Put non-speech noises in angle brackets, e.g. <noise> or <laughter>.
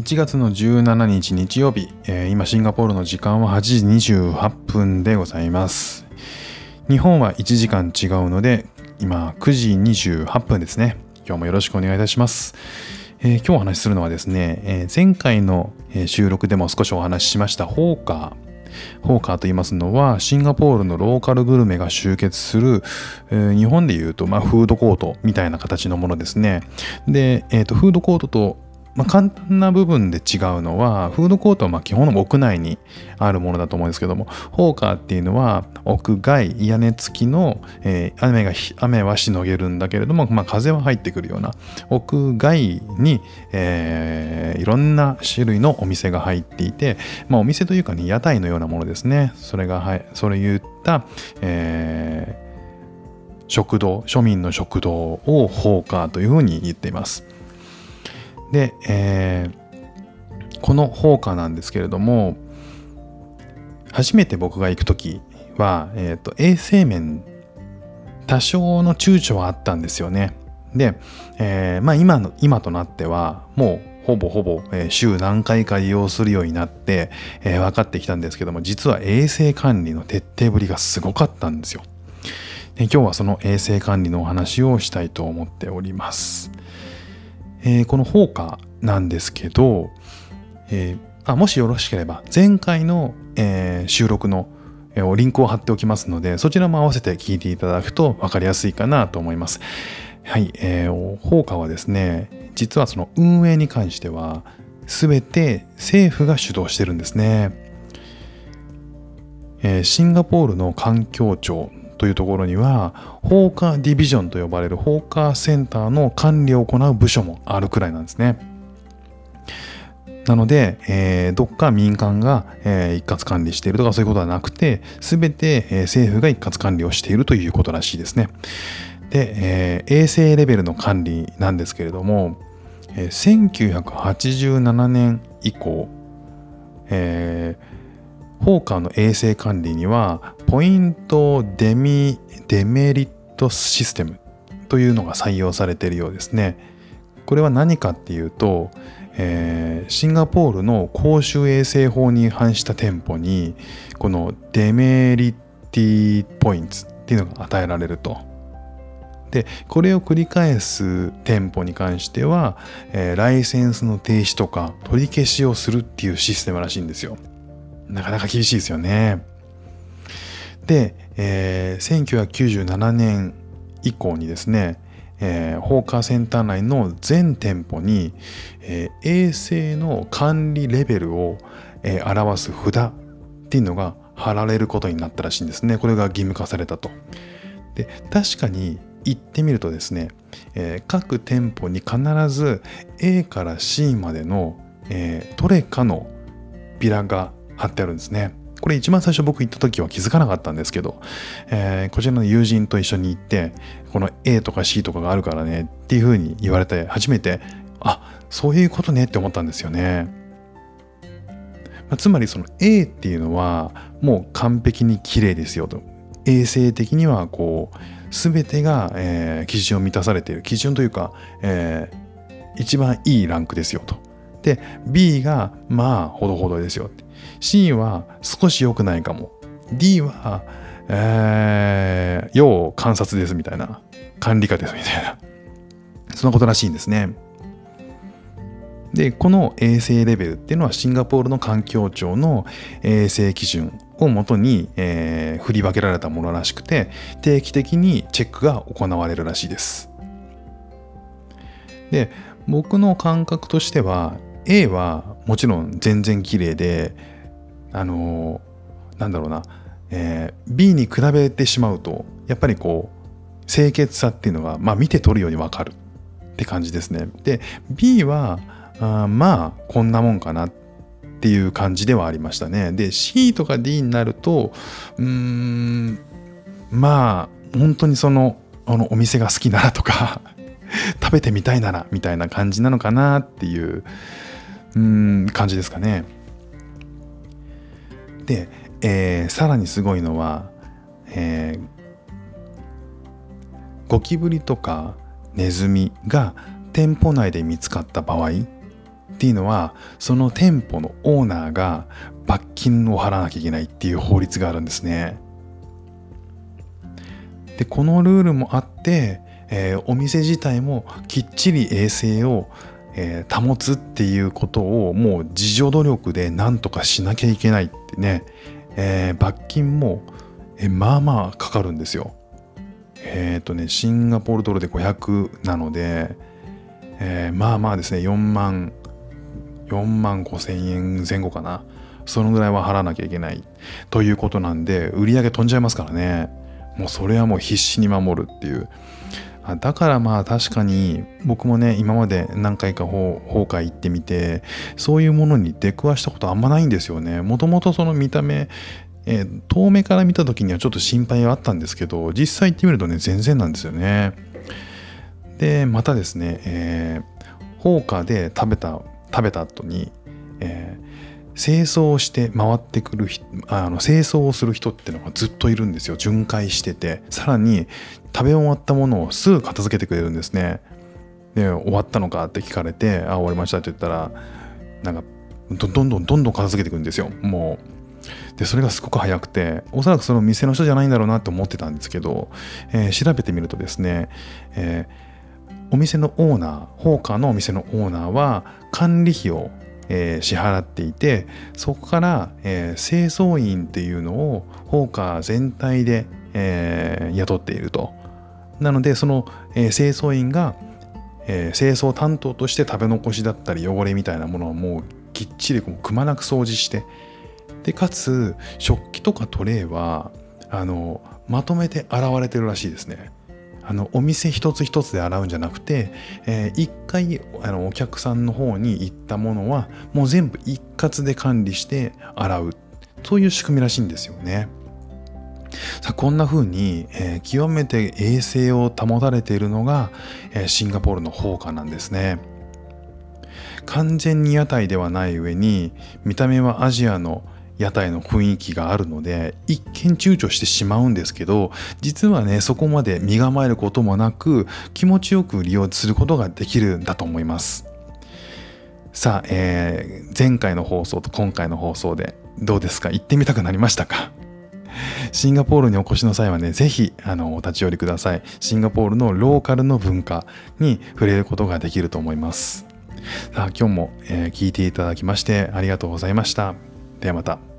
1月の17日日曜日、えー、今シンガポールの時間は8時28分でございます。日本は1時間違うので、今9時28分ですね。今日もよろしくお願いいたします。えー、今日お話しするのはですね、えー、前回の収録でも少しお話ししましたホーカー。ホーカーと言いますのはシンガポールのローカルグルメが集結する、えー、日本でいうと、まあ、フードコートみたいな形のものですね。で、えーとフードコートとまあ、簡単な部分で違うのは、フードコートはま基本の屋内にあるものだと思うんですけども、ホーカーっていうのは屋外、屋根付きの、えー、雨が雨はしのげるんだけれども、まあ、風は入ってくるような、屋外に、えー、いろんな種類のお店が入っていて、まあ、お店というかね、屋台のようなものですね。それが、はい、それ言った、えー、食堂、庶民の食堂をホーカーというふうに言っています。で、えー、この放火なんですけれども初めて僕が行く時は、えーと、衛生面多少の躊躇はあったんですよね。で、えー、まあ今の今となってはもうほぼほぼ、え、週何回か利用するようになって、えー、分かってきたんですけども実は衛生管理の徹底ぶりがすごかったんですよ。で今日はその衛生管理のお話をしたいと思っております。えー、この放火なんですけど、えー、あもしよろしければ前回の、えー、収録の、リンクを貼っておきますのでそちらも合わせて聞いていただくと分かりやすいかなと思います。はい、えー、放火はですね実はその運営に関しては全て政府が主導してるんですね。えー、シンガポールの環境庁というところには放火ディビジョンと呼ばれる放火センターの管理を行う部署もあるくらいなんですね。なので、えー、どっか民間が、えー、一括管理しているとかそういうことはなくて、すべて、えー、政府が一括管理をしているということらしいですね。で、え、衛生レベルの管理なんですけれども、え、1987年以降、えー、ホーカーの衛生管理にはポイントデミデメリットシステムというのが採用されているようですね。これは何かっていうと、えー、シンガポールの公衆衛生法に違反した店舗にこのデメリティポイントっていうのが与えられると。でこれを繰り返す店舗に関しては、えー、ライセンスの停止とか取り消しをするっていうシステムらしいんですよ。なかなか厳しいですよね。で、えー、1997年以降にですね、えー、ホーカーセンター内の全店舗に、えー、衛生の管理レベルを、えー、表す札っていうのが貼られることになったらしいんですね。これが義務化されたと。で確かに行ってみるとですね、えー、各店舗に必ず A から C までの、えー、どれかのビラが貼ってあるんですね。これ一番最初僕行った時は気づかなかったんですけど、えー、こちらの友人と一緒に行って、この A とか C とかがあるからねっていうふうに言われて、初めて、あ、そういうことねって思ったんですよね。まあ、つまりその A っていうのはもう完璧に綺麗ですよと。衛生的にはこう、全てが、えー、基準を満たされている。基準というか、えー、一番いいランクですよと。で、B がまあほどほどですよ。C は少し良くないかも。D は、えー、要観察ですみたいな。管理下ですみたいな。<laughs> そんなことらしいんですね。で、この衛生レベルっていうのはシンガポールの環境庁の衛生基準をもとに、えー、振り分けられたものらしくて、定期的にチェックが行われるらしいです。で、僕の感覚としては、A はもちろん全然綺麗で、あのー、なんだろうな、えー、B に比べてしまうと、やっぱりこう、清潔さっていうのが、まあ見て取るようにわかるって感じですね。で、B は、あまあ、こんなもんかなっていう感じではありましたね。で、C とか D になると、うーん、まあ、本当にその、あのお店が好きならとか <laughs> 食べてみたいならみたいな感じなのかなっていううん感じですかね。で、えー、さらにすごいのは、えー、ゴキブリとかネズミが店舗内で見つかった場合っていうのはその店舗のオーナーが罰金を払わなきゃいけないっていう法律があるんですね。でこのルールもあって、えー、お店自体もきっちり衛生を、えー、保つっていうことをもう自助努力で何とかしなきゃいけないってね、えー、罰金も、えまあまあかかるんですよ。えっ、とねシンガポールドルで500なので、えまあまあですね4万4万5千円前後かな。そのぐらいは払わなきゃいけないということなんで売り上げ飛んじゃいますからね。もうそれはもう必死に守るっていう。だからまあ確かに僕もね今まで何回か法会行ってみてそういうものに出くわしたことあんまないんですよね。もともとその見た目えー、遠目から見た時にはちょっと心配はあったんですけど実際行ってみるとね全然なんですよね。でまたですね、えー、放火で食べた食べた後に、えー、清掃して回ってくるあの清掃をする人っていうのがずっといるんですよ。巡回してて。さらに食べ終わったものをすぐ片付けてくれるんですね。で終わったのかって聞かれてあ終わりましたって言ったらなんかどんどんどんどん片付けてくんですよ。もう。でそれがすごく早くておそらくその店の人じゃないんだろうなって思ってたんですけど、えー、調べてみるとですね、えー、お店のオーナーホーカーのお店のオーナーは管理費を、えー、支払っていてそこから、え清掃員っていうのをホーカー全体で、え雇っていると。なのでその、え清掃員が、え清掃担当として食べ残しだったり汚れみたいなものをもうきっちりくまなく掃除してでかつ食器とかトレイはあのまとめて洗われてるらしいですね。あのお店一つ一つで洗うんじゃなくて、えー、一回あのお客さんの方に行ったものはもう全部一括で管理して洗う。そういう仕組みらしいんですよね。さあこんな風に、えー、極めて衛生を保たれているのが、えー、シンガポールの放火なんですね。完全に屋台ではない上に見た目はアジアの屋台の雰囲気があるので一見躊躇してしまうんですけど実はねそこまで身構えることもなく気持ちよく利用することができるんだと思いますさあ、えー、前回の放送と今回の放送でどうですか？行ってみたくなりましたか？シンガポールにお越しの際はね、ぜひ、あの、お立ち寄りください。シンガポールのローカルの文化に触れることができると思います。さあ、今日も、えー、聞いていただきましてありがとうございました。ではまた。